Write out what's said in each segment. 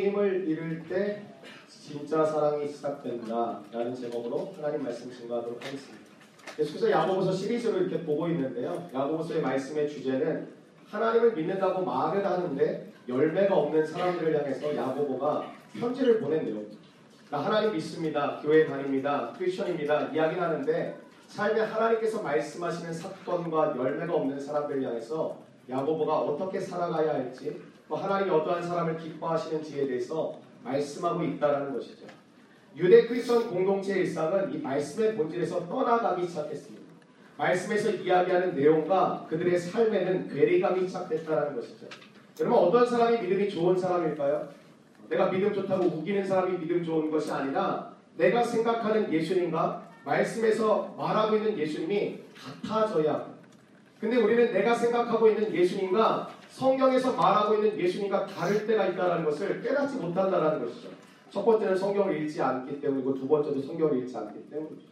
힘을 잃을 때 진짜 사랑이 시작된다 라는 제목으로 하나님 말씀 증거하도록 하겠습니다. 계속해서 야고보서 시리즈로 이렇게 보고 있는데요. 야고보서의 말씀의 주제는 하나님을 믿는다고 말을 하는데 열매가 없는 사람들을 향해서 야고보가 편지를 보낸 내용입니다. 그러니까 하나님 믿습니다. 교회 다닙니다. 크리스천입니다. 이야기를 하는데 삶에 하나님께서 말씀하시는 사건과 열매가 없는 사람들을 향해서 야고보가 어떻게 살아가야 할지 또 하나님이 어떠한 사람을 기뻐하시는지에 대해서 말씀하고 있다는 것이죠. 유대 크리스천 공동체의 일상은 이 말씀의 본질에서 떠나가기 시작했습니다. 말씀에서 이야기하는 내용과 그들의 삶에는 괴리감이 시작됐다는 것이죠. 여러분 어떤 사람이 믿음이 좋은 사람일까요? 내가 믿음 좋다고 우기는 사람이 믿음 좋은 것이 아니라 내가 생각하는 예수님과 말씀에서 말하고 있는 예수님이 같아져야 합니다. 근데 우리는 내가 생각하고 있는 예수님과 성경에서 말하고 있는 예수님과 다를 때가 있다는 것을 깨닫지 못한다는 것이죠. 첫 번째는 성경을 읽지 않기 때문이고 두 번째도 성경을 읽지 않기 때문이죠.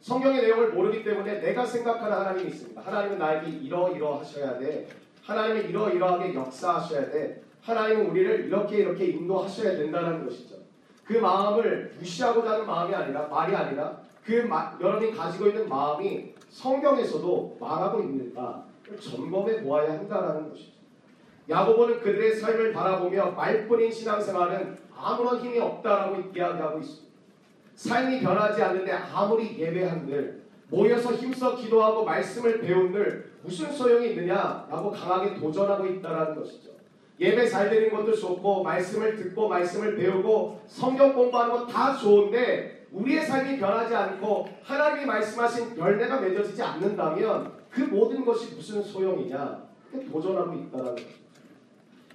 성경의 내용을 모르기 때문에 내가 생각하는 하나님이 있습니다. 하나님은 나에게 이러이러 하셔야 돼. 하나님은 이러이러하게 역사하셔야 돼. 하나님은 우리를 이렇게 이렇게 인도하셔야 된다는 것이죠. 그 마음을 무시하고자 하는 마음이 아니라 말이 아니라 그 마, 여러분이 가지고 있는 마음이 성경에서도 말하고 있는가 점검해 보아야 한다는 것이죠. 야고보는 그들의 삶을 바라보며 말뿐인 신앙생활은 아무런 힘이 없다라고 이야기하고 있습니다. 삶이 변하지 않는데 아무리 예배한들 모여서 힘써 기도하고 말씀을 배운들 무슨 소용이 있느냐라고 강하게 도전하고 있다는 것이죠. 예배 잘 드리는 것도 좋고 말씀을 듣고 말씀을 배우고 성경 공부하는 것 다 좋은데 우리의 삶이 변하지 않고 하나님이 말씀하신 열매가 맺어지지 않는다면 그 모든 것이 무슨 소용이냐 도전하고 있다는 거죠.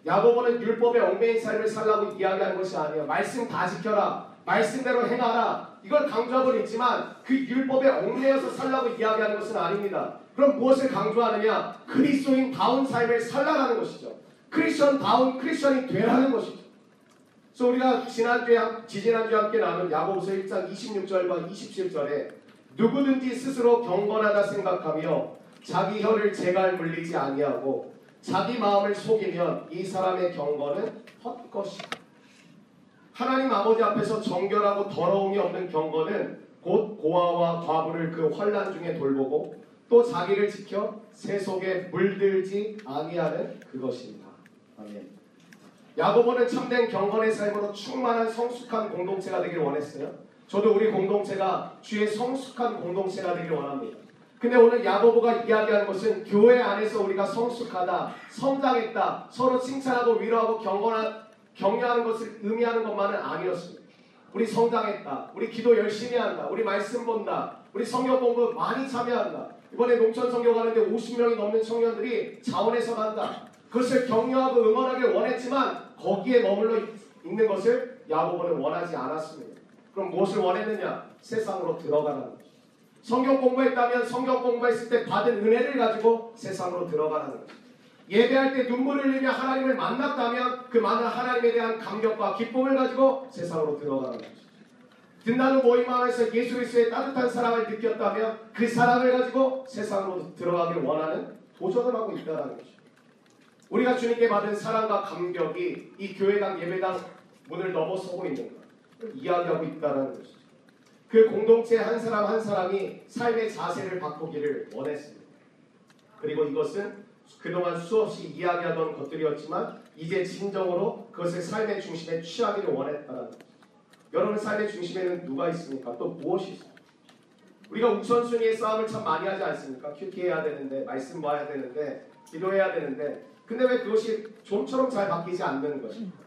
야고보는 율법의 얽매인 삶을 살라고 이야기하는 것이 아니에요. 말씀 다 지켜라. 말씀대로 행하라. 이걸 강조하고 있지만 그 율법에 얽매여서 살라고 이야기하는 것은 아닙니다. 그럼 무엇을 강조하느냐? 그리스도인 다운 삶을 살라라는 것이죠. 크리스천 다운 크리스천이 되라는 것이죠. 그래서 우리가 지난주에 지지난주에 함께 나눈 야고보서 1장 26절과 27절에 누구든지 스스로 경건하다 생각하며 자기 혀를 제갈 물리지 아니하고 자기 마음을 속이면 이 사람의 경건은 헛것이다. 하나님 아버지 앞에서 정결하고 더러움이 없는 경건은 곧 고아와 과부를 그 환란 중에 돌보고 또 자기를 지켜 세속에 물들지 아니하는 그것입니다. 아멘. 야고보는 참된 경건의 삶으로 충만한 성숙한 공동체가 되길 원했어요. 저도 우리 공동체가 주의 성숙한 공동체가 되길 원합니다. 근데 오늘 야고보가 이야기하는 것은 교회 안에서 우리가 성숙하다, 성장했다, 서로 칭찬하고 위로하고 경건한, 격려하는 것을 의미하는 것만은 아니었습니다. 우리 성장했다, 우리 기도 열심히 한다, 우리 말씀 본다, 우리 성경 공부 많이 참여한다. 이번에 농촌 성경 가는데 50명이 넘는 청년들이 자원해서 간다. 그것을 격려하고 응원하길 원했지만 거기에 머물러 있는 것을 야고보는 원하지 않았습니다. 그럼 무엇을 원했느냐? 세상으로 들어가는 것. 성경 공부했다면 성경 공부했을 때 받은 은혜를 가지고 세상으로 들어가는 거죠. 예배할 때 눈물을 흘리며 하나님을 만났다면 그 많은 하나님에 대한 감격과 기쁨을 가지고 세상으로 들어가는 거죠. 듣나는 모임 안에서 예수 그리스도의 따뜻한 사랑을 느꼈다면 그 사랑을 가지고 세상으로 들어가길 원하는 도전을 하고 있다는 것이죠. 우리가 주님께 받은 사랑과 감격이 이 교회당 예배당 문을 넘어서고 있는 것 이야기하고 있다는 것이죠. 그 공동체 한 사람 한 사람이 삶의 자세를 바꾸기를 원했습니다. 그리고 이것은 그동안 수없이 이야기하던 것들이었지만 이제 진정으로 그것을 삶의 중심에 취하기를 원했다는 것입니다. 여러분 삶의 중심에는 누가 있습니까? 또 무엇이 있습니까? 우리가 우선순위의 싸움을 참 많이 하지 않습니까? 큐티 해야 되는데 말씀 봐야 되는데 기도해야 되는데 근데 왜 그것이 좀처럼 잘 바뀌지 않는 것입니까?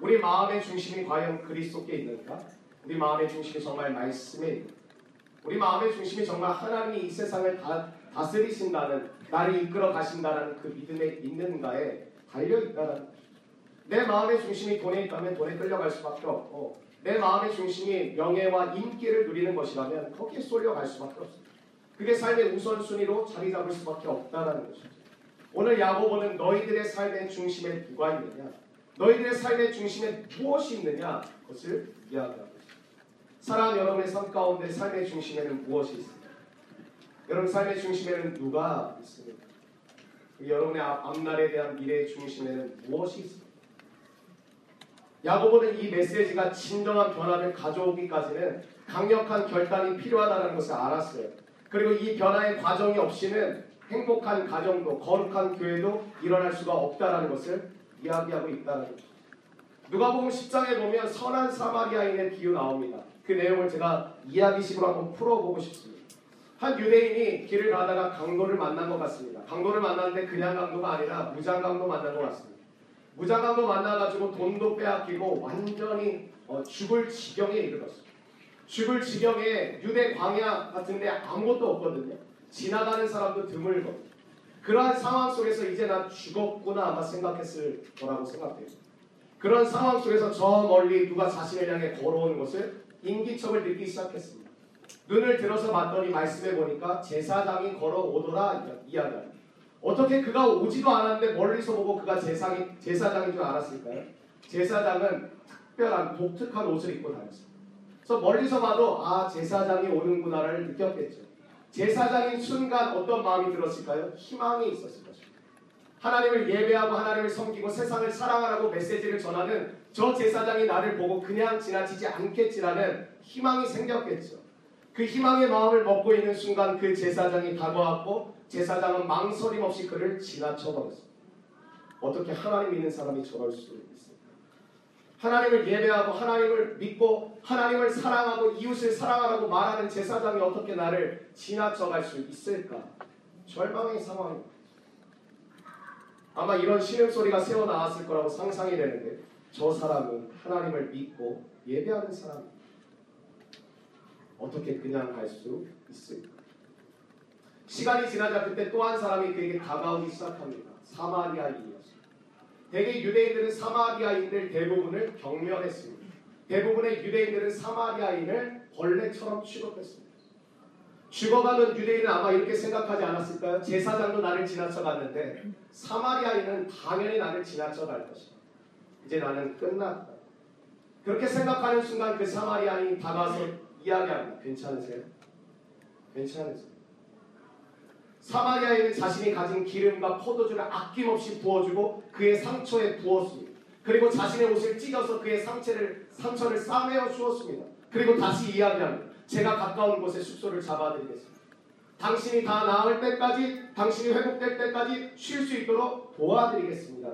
우리 마음의 중심이 과연 그리스도께 있는가? 우리 마음의 중심이 정말 말씀에 우리 마음의 중심이 정말 하나님이 이 세상을 다, 다스리신다는 나를 이끌어 가신다는 그 믿음에 있는가에 달려 있다는 내 마음의 중심이 돈에 있다면 돈에 끌려갈 수밖에 없고 내 마음의 중심이 명예와 인기를 누리는 것이라면 거기에 쏠려갈 수밖에 없습니다. 그게 삶의 우선순위로 자리 잡을 수밖에 없다는 것이죠. 오늘 야고보는 너희들의 삶의 중심에 누가 있느냐 너희들의 삶의 중심에 무엇이 있느냐 그것을 이야기합니다. 사랑 여러분의 삶 가운데 삶의 중심에는 무엇이 있습니까? 여러분 삶의 중심에는 누가 있습니까? 여러분의 앞날에 대한 미래의 중심에는 무엇이 있습니까? 야고보는 이 메시지가 진정한 변화를 가져오기까지는 강력한 결단이 필요하다는 것을 알았어요. 그리고 이 변화의 과정이 없이는 행복한 가정도 거룩한 교회도 일어날 수가 없다는 것을 이야기하고 있다는 거죠. 누가복음 10장에 보면 선한 사마리아인의 비유 나옵니다. 그 내용을 제가 이야기식으로 한번 풀어보고 싶습니다. 한 유대인이 길을 가다가 강도를 만난 것 같습니다. 강도를 만났는데 그냥 강도가 아니라 무장 강도 만난 것 같습니다. 무장 강도 만나가지고 돈도 빼앗기고 완전히 어, 죽을 지경에 이르렀어요. 죽을 지경에 유대 광야 같은데 아무것도 없거든요. 지나가는 사람도 드물고 그러한 상황 속에서 이제 난 죽었구나 아마 생각했을 거라고 생각해요. 그런 상황 속에서 저 멀리 누가 자신을 향해 걸어오는 것을 인기척을 느끼기 시작했습니다. 눈을 들어서 봤더니 말씀해 보니까 제사장이 걸어오더라 이야기합니다. 어떻게 그가 오지도 않았는데 멀리서 보고 그가 제사장이, 제사장인 줄 알았을까요? 제사장은 특별한 독특한 옷을 입고 다녔습니다. 그래서 멀리서 봐도 아 제사장이 오는구나를 느꼈겠죠. 제사장인 순간 어떤 마음이 들었을까요? 희망이 있었을 것입니다. 하나님을 예배하고 하나님을 섬기고 세상을 사랑하라고 메시지를 전하는 저 제사장이 나를 보고 그냥 지나치지 않겠지라는 희망이 생겼겠죠. 그 희망의 마음을 먹고 있는 순간 그 제사장이 다가왔고 제사장은 망설임 없이 그를 지나쳐 버렸습니다. 어떻게 하나님 믿는 사람이 저럴 수 있을까? 하나님을 예배하고 하나님을 믿고 하나님을 사랑하고 이웃을 사랑하라고 말하는 제사장이 어떻게 나를 지나쳐갈 수 있을까? 절망의 상황입니다. 아마 이런 신음소리가 새어 나왔을 거라고 상상이 되는데 저 사람은 하나님을 믿고 예배하는 사람입니다. 어떻게 그냥 갈 수 있을까? 시간이 지나자 그때 또 한 사람이 그에게 다가오기 시작합니다. 사마리아인이었습니다. 대개 유대인들은 사마리아인들 대부분을 경멸했습니다. 대부분의 유대인들은 사마리아인을 벌레처럼 취급했습니다. 죽어가는 유대인은 아마 이렇게 생각하지 않았을까요? 제사장도 나를 지나쳐 갔는데 사마리아인은 당연히 나를 지나쳐 갈 것이다. 이제 나는 끝났다. 그렇게 생각하는 순간 그 사마리아인이 다가와서 이야기합니다. 괜찮으세요? 괜찮으세요? 사마리아인은 자신이 가진 기름과 포도주를 아낌없이 부어주고 그의 상처에 부었습니다. 그리고 자신의 옷을 찢어서 그의 상처를, 상처를 싸매어 주었습니다. 그리고 다시 이야기합니다. 제가 가까운 곳에 숙소를 잡아드리겠습니다. 당신이 다 나을 때까지, 당신이 회복될 때까지 쉴 수 있도록 도와드리겠습니다.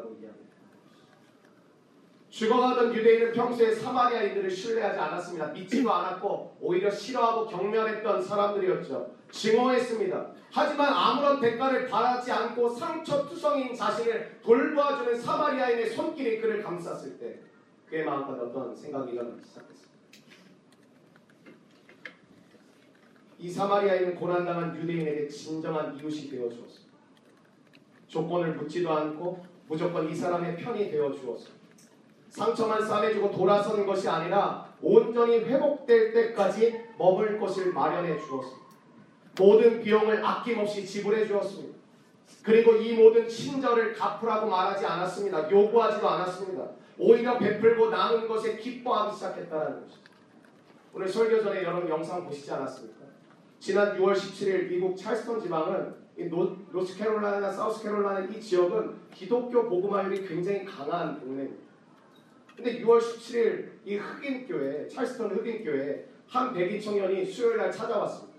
죽어가던 유대인은 평소에 사마리아인들을 신뢰하지 않았습니다. 믿지도 않았고 오히려 싫어하고 경멸했던 사람들이었죠. 증오했습니다. 하지만 아무런 대가를 바라지 않고 상처투성인 자신을 돌보아주는 사마리아인의 손길이 그를 감쌌을 때 그의 마음까지 어떤 생각이 일어나기 시작했습니다. 이 사마리아인은 고난당한 유대인에게 진정한 이웃이 되어 주었습니다. 조건을 묻지도 않고 무조건 이 사람의 편이 되어 주었습니다. 상처만 싸매주고 돌아서는 것이 아니라 온전히 회복될 때까지 머물 곳을 마련해 주었습니다. 모든 비용을 아낌없이 지불해 주었습니다. 그리고 이 모든 친절을 갚으라고 말하지 않았습니다. 요구하지도 않았습니다. 오히려 베풀고 남은 것에 기뻐하기 시작했다는 것입니다. 오늘 설교 전에 여러분 영상 보시지 않았습니까? 지난 6월 17일 미국 찰스턴 지방은 노스캐롤라이나 사우스캐롤라이나 이 지역은 기독교 복음화율이 굉장히 강한 동네입니다. 근데 6월 17일 이 흑인 교회, 찰스턴 흑인 교회 한 백인 청년이 수요일 날 찾아왔습니다.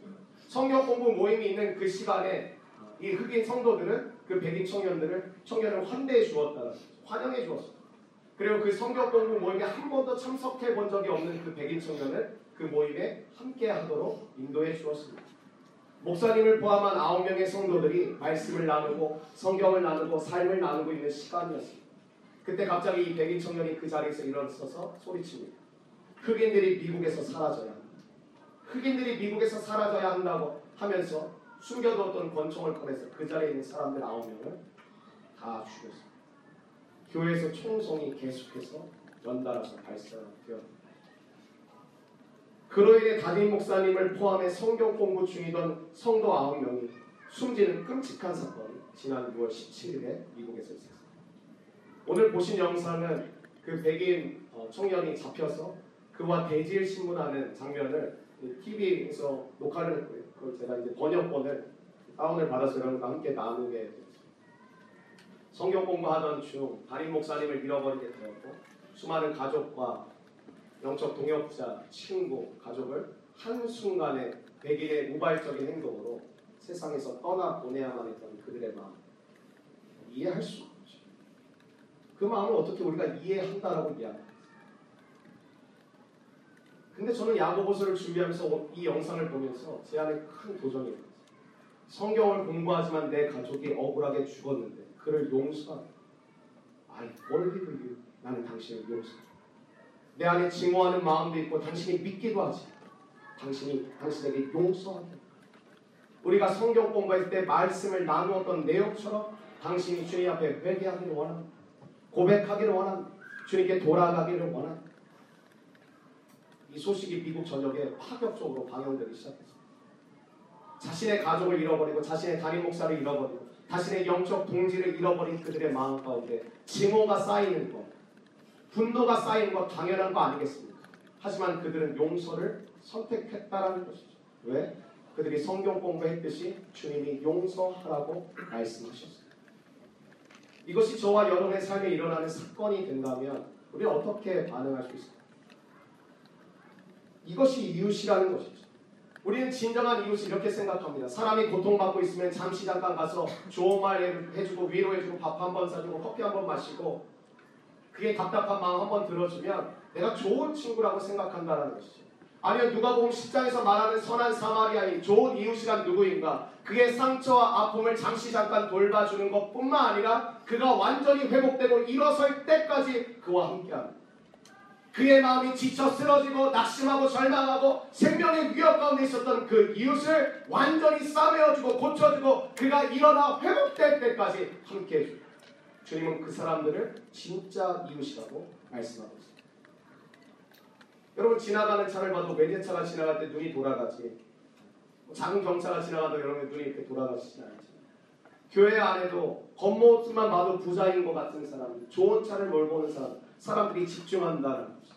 성경 공부 모임이 있는 그 시간에 이 흑인 성도들은 그 백인 청년들을 청년을 환대해 주었다, 환영해 주었습니다. 그리고 그 성경 공부 모임에 한 번도 참석해 본 적이 없는 그 백인 청년을 그 모임에 함께 하도록 인도해 주었습니다. 목사님을 포함한 아홉 명의 성도들이 말씀을 나누고 성경을 나누고 삶을 나누고 있는 시간이었습니다. 그때 갑자기 이 백인 청년이 그 자리에서 일어서서 소리칩니다. 흑인들이 미국에서 사라져야 한다. 흑인들이 미국에서 사라져야 한다고 하면서 숨겨두었던 권총을 꺼내서 그 자리에 있는 사람들 아홉 명을 다 죽였습니다. 교회에서 총성이 계속해서 연달아서 발사되었습니다. 그로 인해 담임 목사님을 포함해 성경 공부 중이던 성도 아홉 명이 숨지는 끔찍한 사건이 지난 6월 17일에 미국에서 있었습니다. 오늘 보신 영상은 그 백인 어, 청년이 잡혀서 그와 대질 신문하는 장면을 TV에서 녹화를 했고요. 그걸 제가 이제 번역본을 다운을 받아서 여러분과 함께 나누게 됐습니다. 성경 공부하던 중 담임 목사님을 잃어버리게 되었고 수많은 가족과 영적 동역자, 친구, 가족을 한순간에 백일의 우발적인 행동으로 세상에서 떠나보내야만 했던 그들의 마음 이해할 수. 그 마음을 어떻게 우리가 이해한다라고 이야기합니다. 근데 저는 야고보서를 준비하면서 이 영상을 보면서 제 안에 큰 도전이 있어요. 성경을 공부하지만 내 가족이 억울하게 죽었는데 그를 용서하라. I forgive. 나는 당신을 용서해. 내 안에 증오하는 마음도 있고 당신이 믿기도 하지. 당신이 당신에게 용서하게. 우리가 성경 공부할 때 말씀을 나누었던 내용처럼 당신이 주님 앞에 회개하기를 원합니다. 고백하기를 원합니다. 주님께 돌아가기를 원합니다. 이 소식이 미국 전역에 파격적으로 방영되기 시작했습니다. 자신의 가족을 잃어버리고 자신의 담임 목사를 잃어버리고 자신의 영적 동지를 잃어버린 그들의 마음 가운데 증오가 쌓이는 것, 분노가 쌓이는 것 당연한 거 아니겠습니까? 하지만 그들은 용서를 선택했다라는 것이죠. 왜? 그들이 성경 공부했듯이 주님이 용서하라고 말씀하셨어요. 이것이 저와 여러분의 삶에 일어나는 사건이 된다면 우리는 어떻게 반응할 수 있을까요? 이것이 이웃이라는 것이죠. 우리는 진정한 이웃을 이렇게 생각합니다. 사람이 고통받고 있으면 잠시 잠깐 가서 좋은 말 해주고 위로해주고 밥 한 번 사주고 커피 한 번 마시고 그게 답답한 마음 한 번 들어주면 내가 좋은 친구라고 생각한다는 것이죠. 아니면 누가복음 10장에서 말하는 선한 사마리아인 좋은 이웃이란 누구인가? 그의 상처와 아픔을 잠시 잠깐 돌봐주는 것뿐만 아니라 그가 완전히 회복되고 일어설 때까지 그와 함께합니다. 그의 마음이 지쳐 쓰러지고 낙심하고 절망하고 생명의 위협 가운데 있었던 그 이웃을 완전히 싸매어주고 고쳐주고 그가 일어나 회복될 때까지 함께 해줍니다. 주님은 그 사람들을 진짜 이웃이라고 말씀하고 있습니다. 여러분 지나가는 차를 봐도 외제차가 지나갈 때 눈이 돌아가지 작은 경차가 지나가도 여러분 눈이 이렇게 돌아가시지 않죠. 교회 안에도 겉모습만 봐도 부자인 것 같은 사람들, 좋은 차를 몰고 오는 사람, 사람들이 집중한다는 것이죠.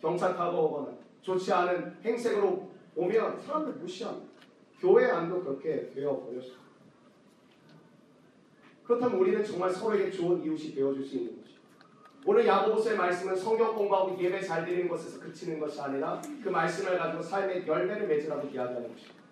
경차 타고 오거나 좋지 않은 행색으로 오면 사람들 무시합니다. 교회 안도 그렇게 되어 버렸습니다. 그렇다면 우리는 정말 서로에게 좋은 이웃이 되어줄 수 있는. 오늘 야고보서의 말씀은 성경 공부하고 예배 잘 드리는 것에서 그치는 것이 아니라 그 말씀을 가지고 삶의 열매를 맺으라고 이야기하는 것입니다.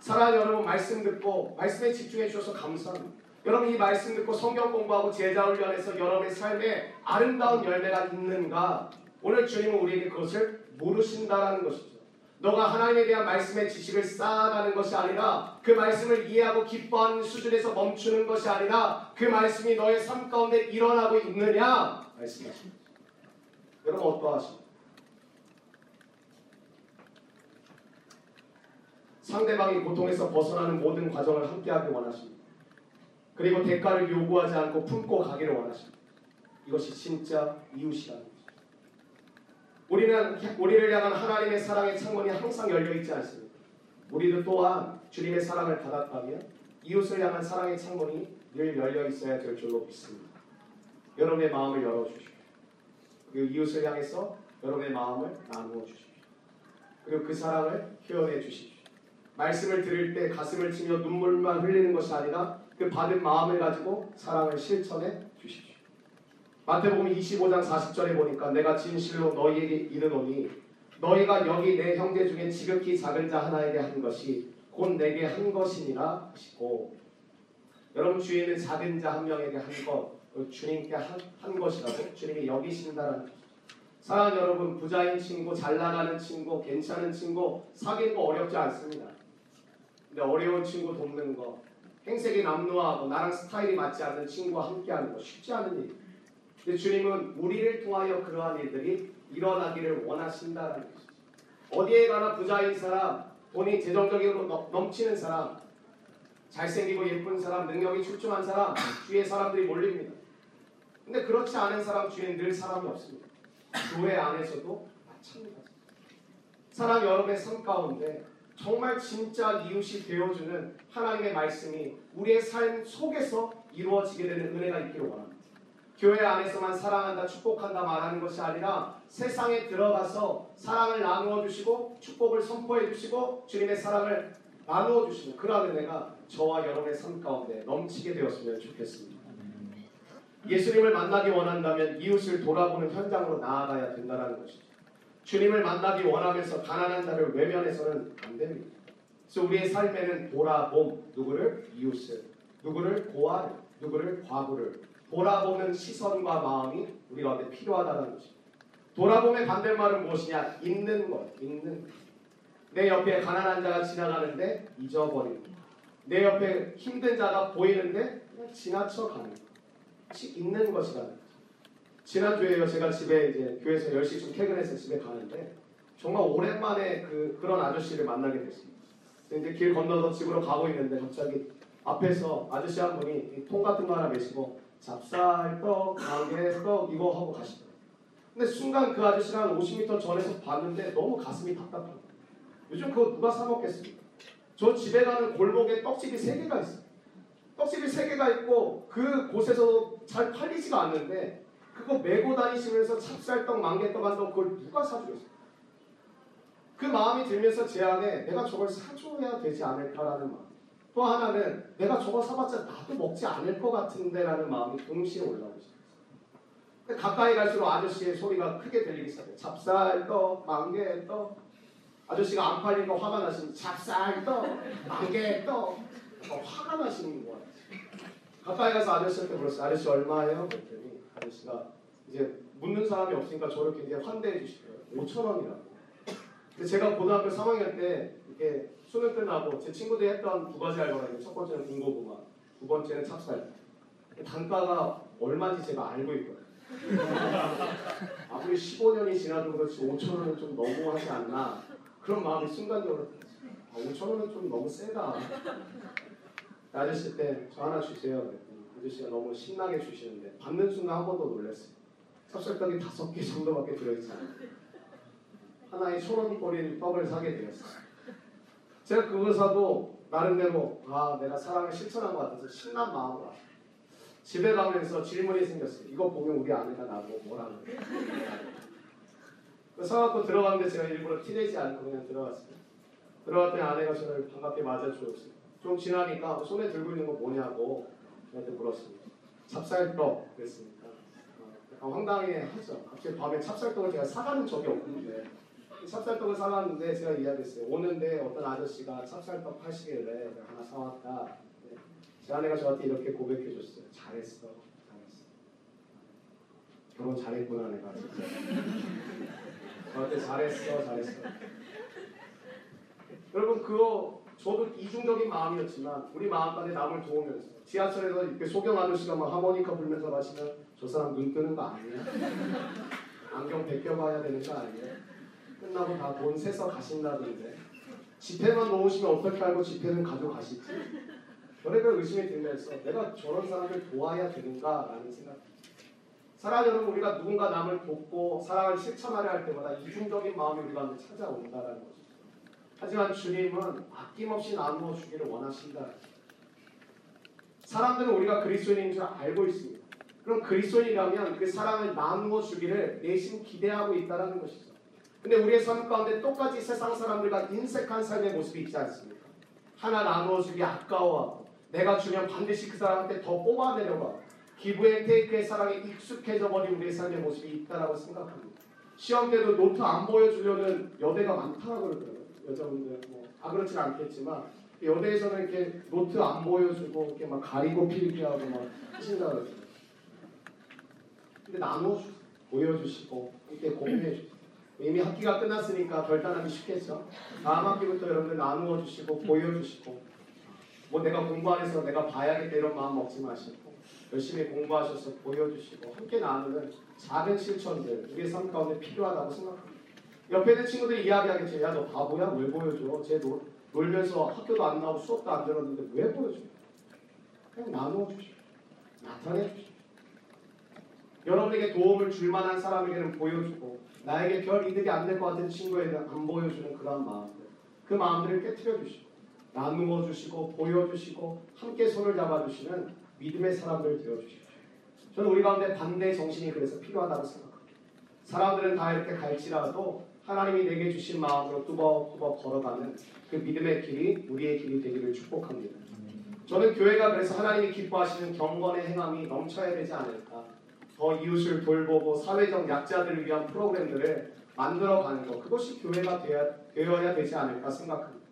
사랑하는 여러분 말씀 듣고 말씀에 집중해 주셔서 감사합니다. 여러분 이 말씀 듣고 성경 공부하고 제자 훈련에서 여러분의 삶에 아름다운 열매가 있는가? 오늘 주님은 우리에게 그것을 물으신다라는 것이죠. 너가 하나님에 대한 말씀의 지식을 쌓아가는 것이 아니라 그 말씀을 이해하고 기뻐하는 수준에서 멈추는 것이 아니라 그 말씀이 너의 삶 가운데 일어나고 있느냐 말씀하십니다. 여러분 어떠하십니까? 상대방이 고통에서 벗어나는 모든 과정을 함께하기 원하십니다. 그리고 대가를 요구하지 않고 품고 가기를 원하십니다. 이것이 진짜 이웃이라는 것입니다. 우리는 우리를 향한 하나님의 사랑의 창문이 항상 열려 있지 않습니까? 우리도 또한 주님의 사랑을 받았다면 이웃을 향한 사랑의 창문이 늘 열려 있어야 될 줄로 믿습니다. 여러분의 마음을 열어 주십시오. 그리고 이웃을 향해서 여러분의 마음을 나누어 주십시오. 그리고 그 사랑을 표현해 주십시오. 말씀을 들을 때 가슴을 치며 눈물만 흘리는 것이 아니라 그 받은 마음을 가지고 사랑을 실천해 주십시오. 마태복음 25장 40절에 보니까 내가 진실로 너희에게 이르노니 너희가 여기 내 형제 중에 지극히 작은 자 하나에게 한 것이 곧 내게 한 것이니라 하시고 여러분 주인은 작은 자 한 명에게 한 것, 주님께 한, 한 것이라고 주님이 여기신다는 것이죠. 사랑하는 여러분 부자인 친구, 잘 나가는 친구, 괜찮은 친구 사귀는 거 어렵지 않습니다. 근데 어려운 친구 돕는 거, 행색이 남루하고 나랑 스타일이 맞지 않는 친구와 함께하는 거 쉽지 않은 일. 근데 주님은 우리를 통하여 그러한 일들이 일어나기를 원하신다는 것이죠. 어디에 가나 부자인 사람, 돈이 재정적으로 넘치는 사람, 잘생기고 예쁜 사람, 능력이 출중한 사람, 주위에 사람들이 몰립니다. 근데 그렇지 않은 사람 주위엔 늘 사람이 없습니다. 교회 안에서도 마찬가지입니다. 사랑 여러분의 삶 가운데 정말 진짜 이웃이 되어주는 하나님의 말씀이 우리의 삶 속에서 이루어지게 되는 은혜가 있기를 원합니다. 교회 안에서만 사랑한다, 축복한다 말하는 것이 아니라 세상에 들어가서 사랑을 나누어 주시고 축복을 선포해 주시고 주님의 사랑을 나누어 주시는 그러한 은혜가 저와 여러분의 삶 가운데 넘치게 되었으면 좋겠습니다. 예수님을 만나기 원한다면 이웃을 돌아보는 현장으로 나아가야 된다는 것이죠. 주님을 만나기 원하면서 가난한 자를 외면해서는 안 됩니다. 그래서 우리의 삶에는 돌아봄, 누구를? 이웃을, 누구를? 고아를, 누구를? 과부를 돌아보는 시선과 마음이 우리 가운데 필요하다는 것입니다. 돌아봄의 반대말은 무엇이냐? 있는 것, 있는 것. 내 옆에 가난한 자가 지나가는데 잊어버리는 것. 내 옆에 힘든 자가 보이는데 그냥 지나쳐 가는 것. 치- 있는 것이라는. 지난주에요 제가 집에 이제 교회에서 10시쯤 퇴근해서 집에 가는데 정말 오랜만에 그 그런 아저씨를 만나게 됐습니다. 이제 길 건너서 집으로 가고 있는데 갑자기 앞에서 아저씨 한 분이 이통 같은 거 하나 메시고 잡쌀떡, 가게떡 이거 하고 가시더라고요. 근데 순간 그 아저씨를 한 50m 전에서 봤는데 너무 가슴이 거예요. 요즘 그거 누가 사 먹겠습니까? 저 집에 가는 골목에 떡집이 세 개가 있어요. 떡집이 세 개가 있고 그 곳에서 잘 팔리지가 않는데 그거 메고 다니시면서 찹쌀떡, 망개떡 한동 그걸 누가 사주겠어요? 그 마음이 들면서 제 안에 내가 저걸 사줘야 되지 않을까라는 마음. 또 하나는 내가 저거 사봤자 나도 먹지 않을 것 같은데라는 마음이 동시에 시작했어요. 근데 가까이 갈수록 아저씨의 소리가 크게 들리기 시작해요. 찹쌀떡, 망개떡. 아저씨가 안 팔리니까 화가 나시는 찹쌀떡, 망개떡. 어, 화가 나시는 거예요. 가까이 가서 아저씨한테 물었어요. 아저씨 얼마예요? 그랬더니 아저씨가 이제 묻는 사람이 없으니까 저를 굉장히 환대해 주시더라고요. 5천 원이라고. 근데 제가 고등학교 3학년 때 이렇게 수능 끝나고 제 친구들이 했던 두 가지 알바가 첫 번째는 군고구마, 두 번째는 찹쌀. 단가가 얼마인지 제가 알고 있거든요. 아무리 15년이 지나도 그렇지 5천 원은 좀 너무하지 않나 그런 마음이 순간적으로. 아, 5천 원은 좀 너무 세다. 아저씨 때저 하나 주세요. 아저씨가 너무 신나게 주시는데 받는 순간 한 번 더 놀랐어요. 찹쌀떡이 다섯 개 정도밖에 들어있잖아요. 천 원꼴인 떡을 사게 되었어요. 제가 그걸 사도 나름대로 아 내가 사랑을 실천한 것 같아서 신난 마음으로. 집에 가면서 질문이 생겼어요. 이거 보면 우리 아내가 나보고 뭐라는 거야. 그 사갖고 들어갔는데 제가 일부러 티내지 않고 그냥 들어갔어요. 들어갔더니 아내가 저를 반갑게 맞아주었어요. 좀 지나니까 손에 들고 있는 거 뭐냐고 저한테 물었습니다. 찹쌀떡 그랬으니까 어, 약간 황당해 하죠. 갑자기 밤에 찹쌀떡을 제가 사가는 적이 없는데 찹쌀떡을 사갔는데 제가 이야기했어요. 오는데 어떤 아저씨가 찹쌀떡 파시길래 하나 사왔다. 네. 제 아내가 저한테 이렇게 고백해줬어요. 잘했어, 잘했어. 결혼 잘했구나 내가 진짜. 저한테 잘했어, 잘했어. 여러분 그거 저도 이중적인 마음이었지만 우리 마음 안에 남을 도우면서 지하철에서 이렇게 소경 아저씨가 막 하모니카 불면서 마시면 저 사람 눈 뜨는 거 아니야? 안경 벗겨봐야 되는 거 아니야? 끝나고 다 돈 세서 가신다던데 지폐만 놓으시면 어떻게 알고 지폐는 가져가시지? 저래가 의심이 들면서 내가 저런 사람을 도와야 되는가라는 생각 사랑하는 여러분 우리가 누군가 남을 돕고 사랑을 실천하려 할 때마다 이중적인 마음이 우리 가운데 찾아온다는 거죠. 하지만 주님은 아낌없이 나누어 주기를 원하신다. 사람들은 우리가 그리스도인인 줄 알고 있습니다. 그럼 그리스도인이라면 그 사랑을 나누어 주기를 내심 기대하고 있다는 것이죠. 근데 우리의 삶 가운데 똑같이 세상 사람들과 인색한 삶의 모습이 있지 않습니까? 하나 나누어 주기 아까워하고 내가 주면 반드시 그 사람한테 더 뽑아내려고 give and take의 사랑에 익숙해져 버린 우리의 삶의 모습이 있다라고 생각합니다. 시험 때도 노트 안 보여주려는 여대가 많다고 그러더라고요. 여자분들 뭐, 아 그렇진 않겠지만 여대에서는 이렇게 노트 안 보여주고 이렇게 막 가리고 필기하고 막 하신다 그러죠. 근데 나눠 주 보여주시고 이렇게 공유해 주세요. 이미 학기가 끝났으니까 결단하기 쉽겠죠. 다음 학기부터 여러분들 나누어 주시고 보여주시고 뭐 내가 공부 안 해서 내가 봐야겠다 이런 마음 먹지 마시고 열심히 공부하셔서 보여주시고 함께 나누는 작은 실천들 우리의 삶 가운데 필요하다고 생각합니다. 옆에 있는 친구들이 이야기하겠지. 야, 너 바보야? 왜 보여줘? 쟤 놀, 놀면서 학교도 안 나오고 수업도 안 들었는데 왜 보여줘? 그냥 나누어 주십시오. 나타내 주십시오. 여러분에게 도움을 줄 만한 사람에게는 보여주고 나에게 별 이득이 안 될 것 같은 친구에게는 안 보여주는 그런 마음들. 그 마음들을 깨뜨려 주시고 나누어 주시고 보여주시고 함께 손을 잡아주시는 믿음의 사람들 되어 주십시오. 저는 우리 가운데 반대 정신이 그래서 필요하다고 생각합니다. 사람들은 다 이렇게 갈지라도 하나님이 내게 주신 마음으로 뚜벅뚜벅 걸어가는 그 믿음의 길이 우리의 길이 되기를 축복합니다. 저는 교회가 그래서 하나님이 기뻐하시는 경건의 행함이 넘쳐야 되지 않을까. 더 이웃을 돌보고 사회적 약자들을 위한 프로그램들을 만들어가는 것 그것이 교회가 되어야, 되어야 되지 않을까 생각합니다.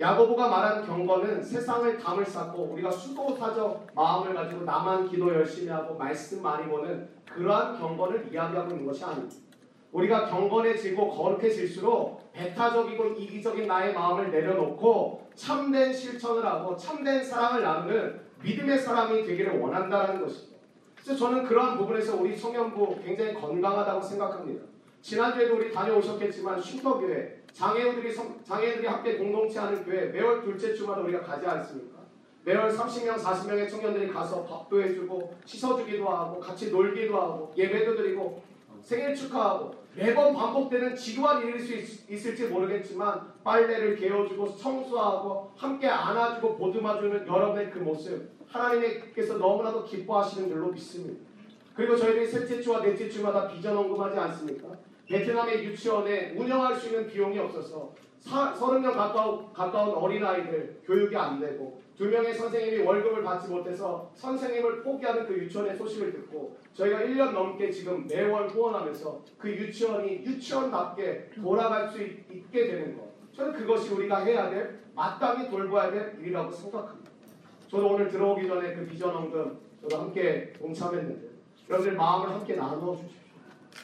야고보가 말한 경건은 세상을 담을 쌓고 우리가 수도사적 마음을 가지고 나만 기도 열심히 하고 말씀 많이 보는 그러한 경건을 이야기하고 있는 것이 아닙니다. 우리가 경건해지고 거룩해질수록 배타적이고 이기적인 나의 마음을 내려놓고 참된 실천을 하고 참된 사랑을 나누는 믿음의 사람이 되기를 원한다는 것입니다. 그래서 저는 그러한 부분에서 우리 청년부 굉장히 건강하다고 생각합니다. 지난주에도 우리 다녀오셨겠지만 쉼터교회 장애우들이 장애우들이 함께 공동체 하는 교회 매월 둘째 주마다 우리가 가지 않습니까? 매월 30명, 40명의 청년들이 가서 밥도 해주고 씻어주기도 하고 같이 놀기도 하고 예배도 드리고 생일 축하하고 매번 반복되는 지루한 일일 수 있, 을지 모르겠지만 빨래를 개어주고 청소하고 함께 안아주고 보듬어주는 여러분의 그 모습 하나님께서 너무나도 기뻐하시는 줄로 믿습니다. 그리고 저희들이 셋째 주와 넷째 주마다 비전 언급하지 않습니까? 베트남의 유치원에 운영할 수 있는 비용이 없어서 서른 명 가까운, 가까운 어린아이들 교육이 안 되고 두 명의 선생님이 월급을 받지 못해서 선생님을 포기하는 그 유치원의 소식을 듣고 저희가 1년 넘게 지금 매월 후원하면서 그 유치원이 유치원답게 돌아갈 수 있, 게 되는 것. 저는 그것이 우리가 해야 될 마땅히 돌봐야 될 일이라고 생각합니다. 저도 오늘 들어오기 전에 그 비전 헌금 저도 함께 동참했는데 여러분들 마음을 함께 나눠 주십시오.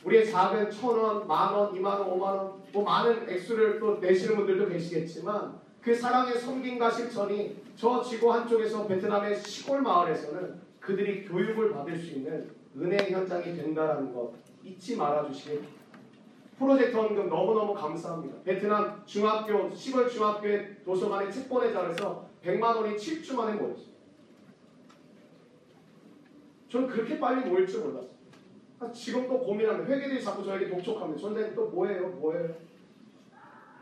우리의 작은 천 원, 만 원, 이만 원, 오만 원, 뭐 많은 액수를 또 내시는 분들도 계시겠지만 그 사랑의 섬김과 실천이 저 지구 한쪽에서 베트남의 시골 마을에서는 그들이 교육을 받을 수 있는 은혜 현장이 된다는 것 잊지 말아 주시기 프로젝트 헌금 너무너무 감사합니다. 베트남 중학교, 시골 중학교의 도서관에 책본에 잘해서 100만 원이 7주 만에 모였어요. 저는 그렇게 빨리 모일 줄 몰랐어요. 아, 지금 또 고민하면 회계들이 자꾸 저에게 독촉합니다. 선생님 또 뭐예요? 뭐예요?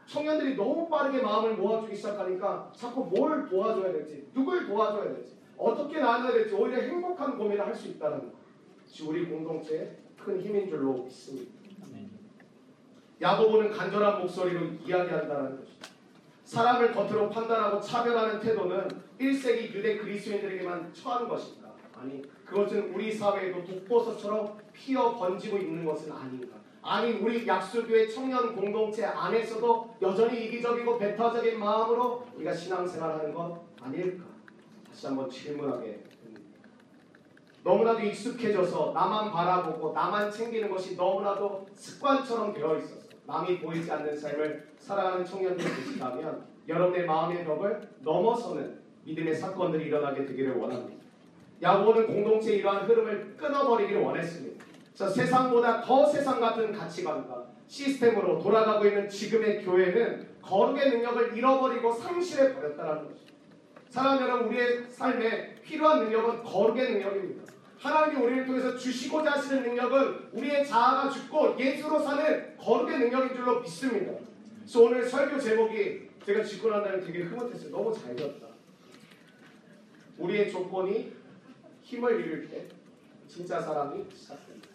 청년들이 너무 빠르게 마음을 모아주기 시작하니까 자꾸 뭘 도와줘야 될지, 누굴 도와줘야 될지, 어떻게 나눠야 될지 오히려 행복한 고민을 할 수 있다는 것. 우리 공동체의 큰 힘인 줄로 믿습니다. 야고보는 간절한 목소리로 이야기한다는 것입니다. 사람을 겉으로 판단하고 차별하는 태도는 1세기 유대 그리스도인들에게만 처한 것입니다. 아니 그것은 우리 사회에도 독버섯처럼 피어 번지고 있는 것은 아닌가. 아니 우리 약수교회 청년 공동체 안에서도 여전히 이기적이고 배타적인 마음으로 우리가 신앙생활하는 것 아닐까? 다시 한번 질문하게. 너무나도 익숙해져서 나만 바라보고 나만 챙기는 것이 너무나도 습관처럼 되어 있었어. 남이 보이지 않는 삶을 살아가는 청년들이 계시다면 여러분의 마음의 벽을 넘어서는 믿음의 사건들이 일어나게 되기를 원합니다. 야고보는 공동체의 이러한 흐름을 끊어버리기를 원했습니다. 그래서 세상보다 더 세상 같은 가치관과 시스템으로 돌아가고 있는 지금의 교회는 거룩의 능력을 잃어버리고 상실해 버렸다는 것입니다. 사랑하는 여러분, 우리의 삶에 필요한 능력은 거룩의 능력입니다. 하나님이 우리를 통해서 주시고자 하시는 능력은 우리의 자아가 죽고 예수로 사는 거룩의 능력인 줄로 믿습니다. 그래서 오늘 설교 제목이 제가 짓고 난 다음에 되게 흐뭇했어요. 너무 잘 지었다. 우리의 조건이 힘을 잃을 때 진짜 사랑이 시작됩니다.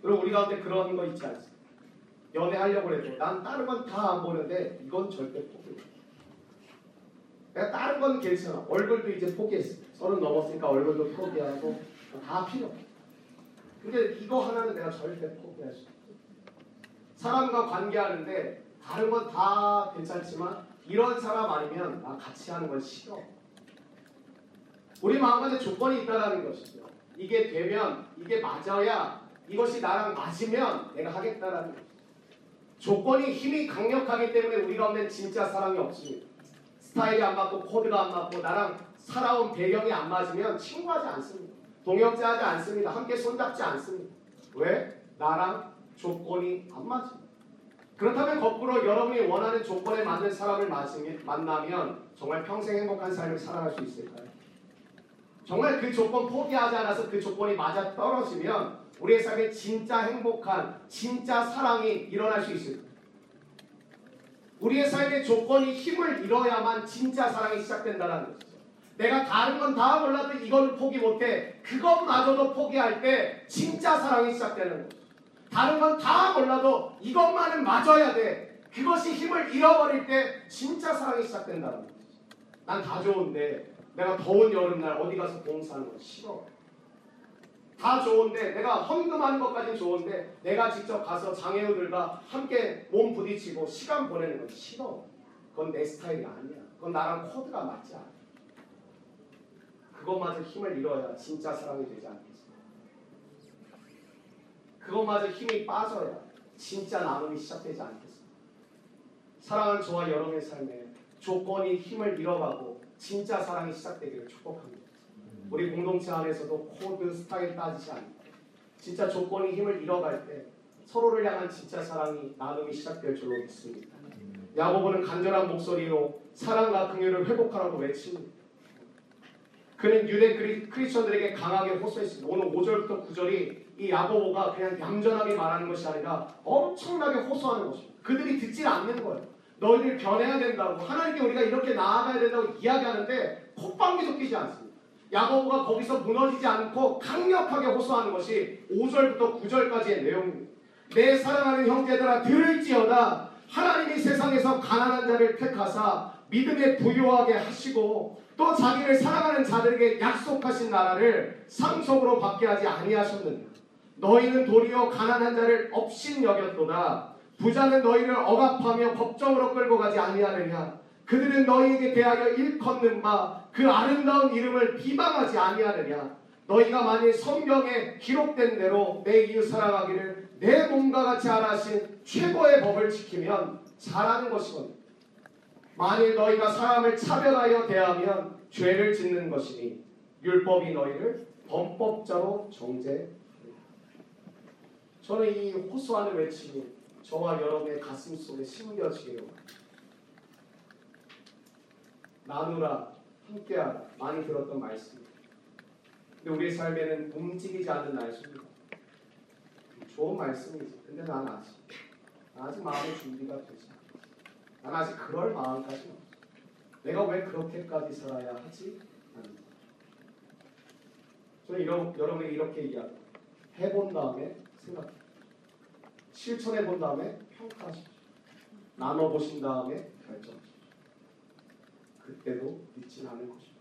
그리고 우리 가운데 그런 거 있지 않습니까? 연애하려고 해도 난 다른 건 다 안 보는데 이건 절대 포기. 내가 다른 건 괜찮아. 얼굴도 이제 포기했어. 서른 넘었으니까 얼굴도 포기하고 다 필요 없어. 근데 이거 하나는 내가 절대 포기할 수 없어. 사람과 관계하는데 다른 건 다 괜찮지만 이런 사람 아니면 나 같이 하는 건 싫어. 우리 마음가에 조건이 있다라는 것이죠. 이게 되면 이게 맞아야 이것이 나랑 맞으면 내가 하겠다라는 거죠. 조건이 힘이 강력하기 때문에 우리 가운데 진짜 사랑이 없습니다. 스타일이 안 맞고 코드가 안 맞고 나랑 살아온 배경이 안 맞으면 친구하지 않습니다. 동역자하지 않습니다. 함께 손잡지 않습니다. 왜? 나랑 조건이 안 맞습니다. 그렇다면 거꾸로 여러분이 원하는 조건에 맞는 사람을 만나면 정말 평생 행복한 삶을 살아갈 수 있을까요? 정말 그 조건 포기하지 않아서 그 조건이 맞아 떨어지면 우리의 삶에 진짜 행복한 진짜 사랑이 일어날 수 있을까? 우리의 삶의 조건이 힘을 잃어야만 진짜 사랑이 시작된다는 것이죠. 내가 다른 건 다 몰라도 이걸 포기 못해. 그것마저도 포기할 때 진짜 사랑이 시작되는 거죠. 다른 건 다 몰라도 이것만은 맞아야 돼. 그것이 힘을 잃어버릴 때 진짜 사랑이 시작된다는 거죠. 난 다 좋은데 내가 더운 여름날 어디 가서 봉사하는 건 싫어. 다 좋은데 내가 헌금하는 것까지는 좋은데 내가 직접 가서 장애우들과 함께 몸 부딪히고 시간 보내는 건 싫어. 그건 내 스타일이 아니야. 그건 나랑 코드가 맞지 않아. 그것마저 힘을 잃어야 진짜 사랑이 되지 않겠어. 그것마저 힘이 빠져야 진짜 나눔이 시작되지 않겠어. 사랑하는 저와 여러분의 삶에 조건이 힘을 잃어가고 진짜 사랑이 시작되기를 축복합니다. 우리 공동체 안에서도 코드 스타일 따지지 않고 진짜 조건이 힘을 잃어갈 때 서로를 향한 진짜 사랑이 나눔이 시작될 줄로 믿습니다. 야고보는 간절한 목소리로 사랑과 긍휼을 회복하라고 외칩니다. 그는 유대 크리, 크리스천들에게 강하게 호소했습니다. 오늘 5절부터 9절이 이 야고보가 그냥 얌전하게 말하는 것이 아니라 엄청나게 호소하는 것입니다. 그들이 듣질 않는 거예요. 너희들 변해야 된다고 하나님께 우리가 이렇게 나아가야 된다고 이야기하는데 콧방귀 섞이지 않습니다. 야고보가 거기서 무너지지 않고 강력하게 호소하는 것이 5절부터 9절까지의 내용입니다. 내 사랑하는 형제들아 들을지어다 하나님이 세상에서 가난한 자를 택하사 믿음에 부유하게 하시고 또 자기를 사랑하는 자들에게 약속하신 나라를 상속으로 받게 하지 아니하셨느냐 너희는 도리어 가난한 자를 업신 여겼도다 부자는 너희를 억압하며 법정으로 끌고 가지 아니하느냐? 그들은 너희에게 대하여 일컫는 바 그 아름다운 이름을 비방하지 아니하느냐? 너희가 만일 성경에 기록된 대로 내 이웃 사랑하기를 내 몸과 같이 하라신 최고의 법을 지키면 잘하는 것이거든. 만일 너희가 사람을 차별하여 대하면 죄를 짓는 것이니 율법이 너희를 범법자로 정죄 저는 이 호소하는 외침이 저와 여러분의 가슴 속에 심겨지기를. 나누라 함께하라 많이 들었던 말씀입니다. 근데 우리 삶에는 움직이지 않는 날수입니다. 좋은 말씀이지. 근데 난 아직 아직 마음의 준비가 되지 않아. 난 아직 그럴 마음까지는 없어. 내가 왜 그렇게까지 살아야 하지? 저는 이런, 여러분에게 이렇게 이야기 해본 다음에 생각해. 실천해 본 다음에 평가하십시오. 나눠 보신 다음에 결정하십시오. 그때도 믿진 않을 것입니다.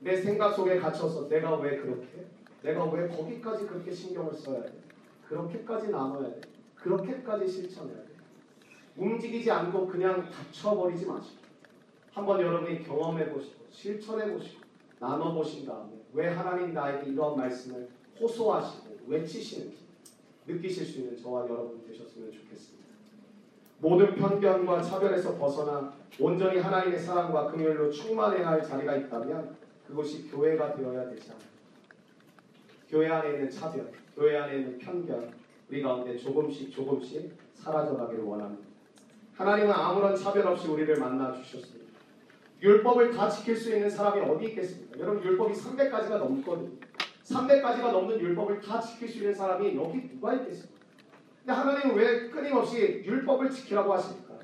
내 생각 속에 갇혀서 내가 왜 그렇게? 내가 왜 거기까지 그렇게 신경을 써야 돼? 그렇게까지 나눠야 돼? 그렇게까지 실천해야 돼? 움직이지 않고 그냥 닫혀버리지 마시고 한번 여러분이 경험해 보시고 실천해 보시고 나눠 보신 다음에 왜 하나님 나에게 이런 말씀을 호소하시고 외치시는지 느끼실 수 있는 저와 여러분 되셨으면 좋겠습니다. 모든 편견과 차별에서 벗어나 온전히 하나님의 사랑과 긍휼로 충만해야 할 자리가 있다면 그것이 교회가 되어야 되지 않아요. 교회 안에 있는 차별, 교회 안에 있는 편견 우리 가운데 조금씩 조금씩 사라져가기를 원합니다. 하나님은 아무런 차별 없이 우리를 만나 주셨습니다. 율법을 다 지킬 수 있는 사람이 어디 있겠습니까? 여러분 율법이 300가지가 넘거든요. 300가지가 넘는 율법을 다 지킬 수 있는 사람이 여기 누가 있겠습니까? 근데 하나님은 왜 끊임없이 율법을 지키라고 하십니까?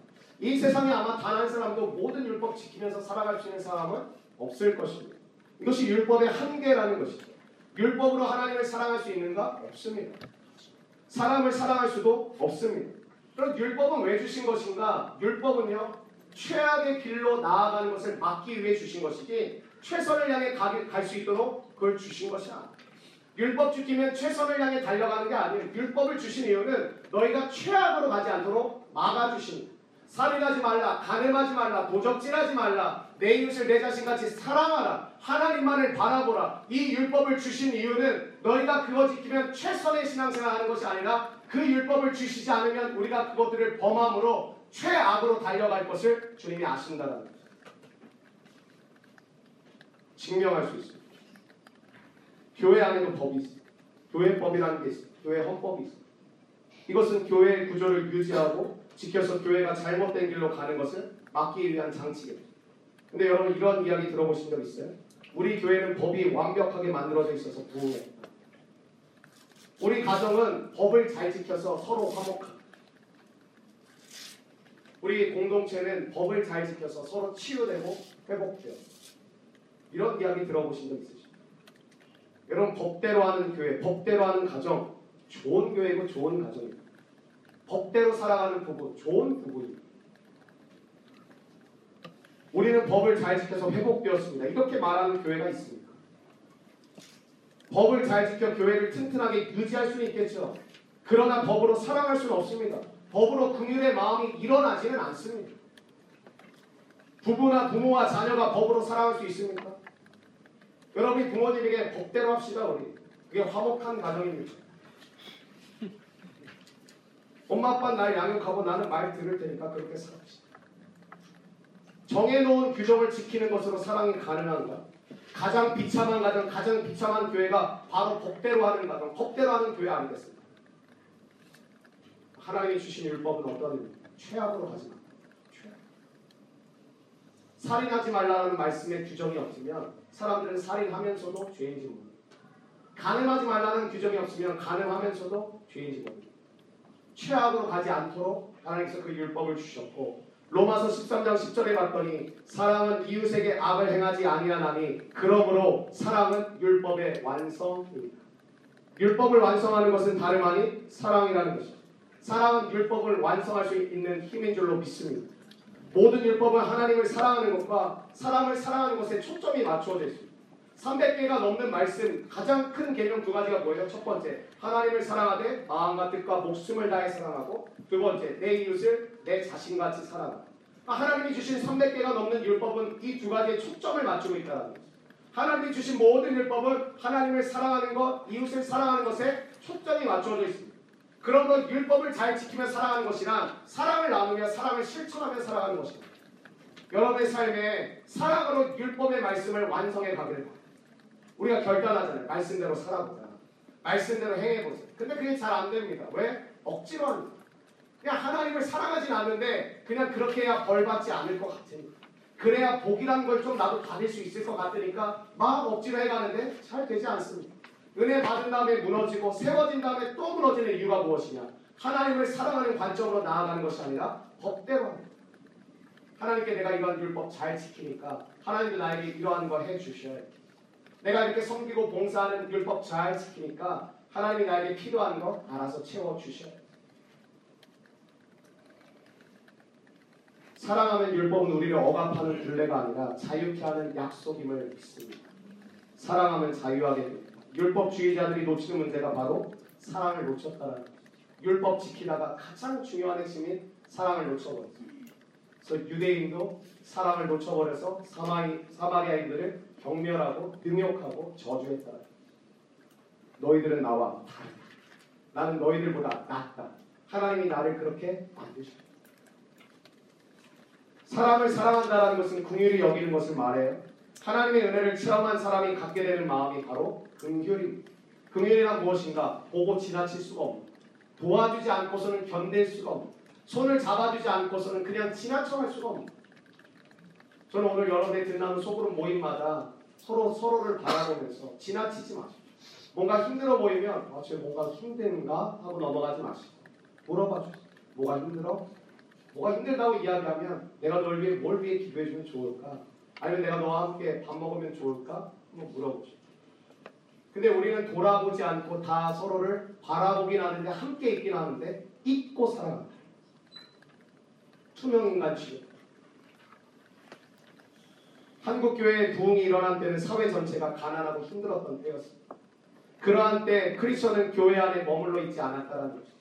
이 세상에 아마 단 한 사람도 모든 율법 지키면서 살아갈 수 있는 사람은 없을 것입니다. 이것이 율법의 한계라는 것이죠. 율법으로 하나님을 사랑할 수 있는가? 없습니다. 사람을 사랑할 수도 없습니다. 그럼 율법은 왜 주신 것인가? 율법은요, 최악의 길로 나아가는 것을 막기 위해 주신 것이지, 최선을 향해 갈 수 있도록 그걸 주신 것이 아니에요. 율법 지키면 최선을 향해 달려가는 게 아니에요. 율법을 주신 이유는 너희가 최악으로 가지 않도록 막아주신. 살인하지 말라, 간음하지 말라, 도적질하지 말라, 내 이웃을 내 자신같이 사랑하라, 하나님만을 바라보라. 이 율법을 주신 이유는 너희가 그거 지키면 최선의 신앙생활 하는 것이 아니라 그 율법을 주시지 않으면 우리가 그것들을 범함으로 최악으로 달려갈 것을 주님이 아신다는 거죠. 증명할 수 있습니다. 교회 안에도 법이 있어요. 교회 법이라는 게 있어요. 교회 헌법이 있어요. 이것은 교회의 구조를 유지하고 지켜서 교회가 잘못된 길로 가는 것을 막기 위한 장치입니다. 근데 여러분 이런 이야기 들어보신 적 있어요? 우리 교회는 법이 완벽하게 만들어져 있어서 부흥해. 우리 가정은 법을 잘 지켜서 서로 화목합니다. 우리 공동체는 법을 잘 지켜서 서로 치유되고 회복돼요. 이런 이야기 들어보신 적 있으십니까? 여러분 법대로 하는 교회, 법대로 하는 가정 좋은 교회고 좋은 가정입니다. 법대로 살아가는 부부 좋은 부부입니다. 우리는 법을 잘 지켜서 회복되었습니다. 이렇게 말하는 교회가 있습니까? 법을 잘 지켜 교회를 튼튼하게 유지할 수는 있겠죠. 그러나 법으로 사랑할 수는 없습니다. 법으로 긍휼의 마음이 일어나지는 않습니다. 부부나 부모와 자녀가 법으로 사랑할 수 있습니까? 여러분이 부모님에게 법대로 합시다 우리. 그게 화목한 가정입니다. 엄마 아빠 날 양육하고 나는 말 들을 테니까 그렇게 살읍시다. 정해놓은 규정을 지키는 것으로 사랑이 가능한가? 가장 비참한 가정, 가장 비참한 교회가 바로 법대로 하는 가정, 법대로 하는 교회 아니겠습니까? 하나님이 주신 율법은 어떤? 최악으로 하지 마. 최악. 살인하지 말라는 말씀에 규정이 없으면 사람들은 살인하면서도 죄인지 모릅니다. 가늠하지 말라는 규정이 없으면 가늠하면서도 죄인지 모릅니다. 최악으로 가지 않도록 하나님께서 그 율법을 주셨고 로마서 13장 10절에 봤더니 사랑은 이웃에게 악을 행하지 아니하나니 그러므로 사랑은 율법의 완성입니다. 율법을 완성하는 것은 다름 아닌 사랑이라는 것입니다. 사랑은 율법을 완성할 수 있는 힘인 줄로 믿습니다. 모든 율법은 하나님을 사랑하는 것과 사람을 사랑하는 것에 초점이 맞추어져 있습니다. 300개가 넘는 말씀 가장 큰 개념 두 가지가 뭐예요? 첫 번째 하나님을 사랑하되 마음과 뜻과 목숨을 다해 사랑하고 두 번째 내 이웃을 내 자신같이 사랑하고 그러니까 하나님이 주신 300개가 넘는 율법은 이 두 가지에 초점을 맞추고 있다는 거죠. 하나님이 주신 모든 율법은 하나님을 사랑하는 것, 이웃을 사랑하는 것에 초점이 맞추어져 있습니다. 그러므로 율법을 잘 지키며 사랑하는 것이란 사랑을 나누며 사랑을 실천하며 살아가는 것입니다. 여러분의 삶에 사랑으로 율법의 말씀을 완성해 가기를 바랍니다. 우리가 결단하잖아요. 말씀대로 살아보자. 말씀대로 행해보자. 근데 그게 잘 안 됩니다. 왜? 억지로 합니다. 그냥 하나님을 사랑하진 않는데 그냥 그렇게 해야 벌 받지 않을 것 같으니까. 그래야 복이란 걸 좀 나도 받을 수 있을 것 같으니까 막 억지로 해가는데 잘 되지 않습니다. 은혜 받은 다음에 무너지고 세워진 다음에 또 무너지는 이유가 무엇이냐? 하나님을 사랑하는 관점으로 나아가는 것이 아니라 법대로 합니다. 하나님께 내가 이러한 율법 잘 지키니까 하나님도 나에게 이러한 걸 해주셔야 돼. 내가 이렇게 섬기고 봉사하는 율법 잘 지키니까 하나님이 나에게 필요한 거 알아서 채워주셔야 돼. 사랑하면 율법은 우리를 억압하는 굴레가 아니라 자유케 하는 약속임을 믿습니다. 사랑하면 자유하게 됩니다. 율법주의자들이 놓치는 문제가 바로 사랑을 놓쳤다는 거죠. 율법 지키다가 가장 중요한 핵심인 사랑을 놓쳐버렸어요. 그래서 유대인도 사랑을 놓쳐버려서 사마리, 사마리아인들을 경멸하고 능욕하고 저주했다. 너희들은 나와 다르다. 나는 너희들보다 낫다. 하나님이 나를 그렇게 만드셨다. 사람을 사랑한다는 것은 궁휼히 여기는 것을 말해요. 하나님의 은혜를 체험한 사람이 갖게 되는 마음이 바로 긍휼입니다. 긍휼이란 무엇인가? 보고 지나칠 수가 없는 도와주지 않고서는 견딜 수가 없는 손을 잡아주지 않고서는 그냥 지나쳐 갈 수가 없는 저는 오늘 여러분의 듣나는 소그룹 모임마다 서로 서로를 바라보면서 지나치지 마시고 뭔가 힘들어 보이면 아, 쟤 뭔가 힘든가 하고 넘어가지 마시고 물어봐 주세요. 뭐가 힘들어? 뭐가 힘들다고 이야기하면 내가 널 위해 뭘 위해 기도해 주면 좋을까? 아니면 내가 너와 함께 밥 먹으면 좋을까? 한번 물어보죠. 근데 우리는 돌아보지 않고 다 서로를 바라보긴 하는데 함께 있긴 하는데 잊고 살아갑니다. 투명인간 취급. 한국 교회의 부흥이 일어난 때는 사회 전체가 가난하고 힘들었던 때였습니다. 그러한 때 크리스천은 교회 안에 머물러 있지 않았다는 것입니다.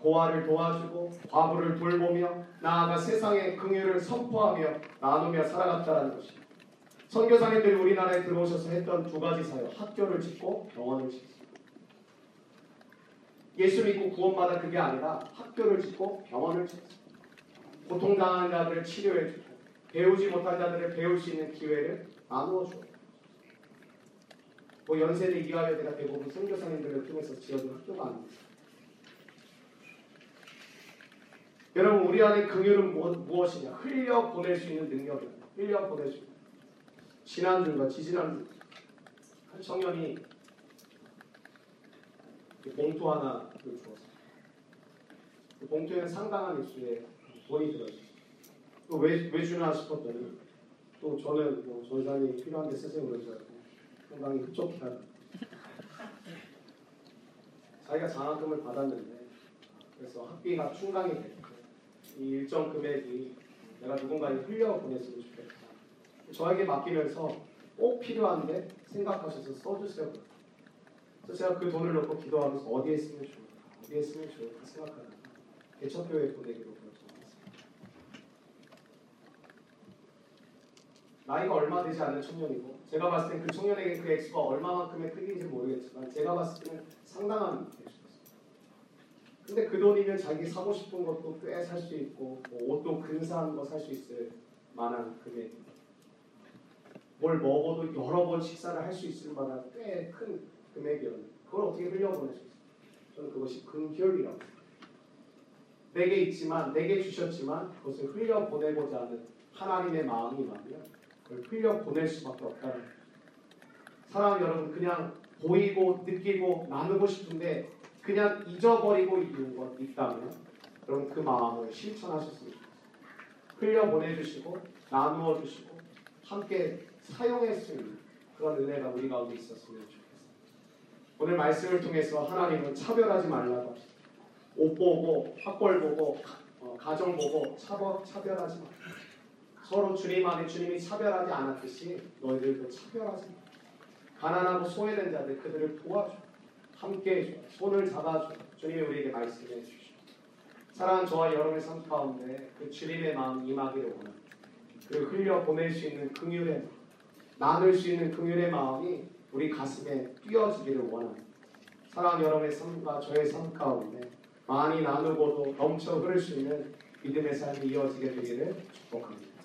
고아를 도와주고 과부를 돌보며 나아가 세상의 긍휼을 선포하며 나누며 살아갔다는 것입니다. 선교사님들이 우리나라에 들어오셔서 했던 두 가지 사역, 학교를 짓고 병원을 짓습니다. 예수 믿고 구원받아 그게 아니라 학교를 짓고 병원을 짓습니다. 고통당한 자들을 치료해주고 배우지 못한 자들을 배울 수 있는 기회를 나누어주고 뭐 연세대 이화여대가 대부분 선교사님들을 통해서 지어준 학교가 아닙니다. 여러분 우리 안에 긍휼은 무엇이냐? 흘려 보낼 수 있는 능력입니다. 흘려 보낼 수 있는. 지난주인가 지지난주 한 청년이 봉투 하나 주었어요. 그 봉투에는 상당한 액수의 돈이 들어있어요. 왜, 왜 주나 싶었더니 또 저는 뭐 전산이 필요한데 쓰세요 않고 상당히 흡족해하는 자기가 장학금을 받았는데 그래서 학비가 충당이 됐고 이 일정 금액이 내가 누군가에 흘려 보냈으면 좋겠다. 저에게 맡기면서 꼭 필요한데 생각하셔서 써주세요. 그래서 제가 그 돈을 넣고 기도하면서 어디에 쓰면 좋을까, 어디에 쓰면 좋을까 생각하다가 개척교회 보내기로 결정했습니다. 나이가 얼마 되지 않은 청년이고 제가 봤을 때그 청년에게 그 액수가 얼마만큼의 크기인지 모르겠지만 제가 봤을 때는 상당한 액수였습니다. 근데 그 돈이면 자기 사고 싶은 것도 꽤 살 수 있고 뭐 옷도 근사한 거 살 수 있을 만한 금액입니다. 뭘 먹어도 여러 번 식사를 할 수 있을 만한 꽤 큰 금액이었는데 그걸 어떻게 흘려보낼 수 있어요? 저는 그것이 생각합니다. 내게 있지만 내게 주셨지만 그것을 흘려보내고자 하는 하나님의 마음이 많으면 그걸 흘려보낼 수밖에 없다는. 사랑 여러분 그냥 보이고 느끼고 나누고 싶은데 그냥 잊어버리고 있는 것 있다면 여러분 그 마음을 실천하셨으면 좋겠어요. 흘려보내주시고 나누어 주시고 함께 사용할 수 있는 그런 은혜가 우리 가운데 있었으면 좋겠습니다. 오늘 말씀을 통해서 하나님은 차별하지 말라고 하시죠. 옷 보고 학벌 보고 어, 가정 보고 차별, 차별하지 마. 서로 주님 안에 주님이 차별하지 않았듯이 너희들도 차별하지 마. 가난하고 소외된 자들 그들을 도와줘. 함께 해줘. 손을 잡아줘. 주님이 우리에게 말씀해 주시오. 사랑하는 저와 여러분의 삶 가운데 그 주님의 마음 임하기를 원합니다. 그리고 흘려 보낼 수 있는 긍휼의 마음, 나눌 수 있는 긍휼의 마음이 우리 가슴에 뛰어지기를 원합니다. 사랑하는 여러분의 삶과 저의 삶 가운데 많이 나누고도 넘쳐 흐를 수 있는 믿음의 삶이 이어지게 되기를 축복합니다.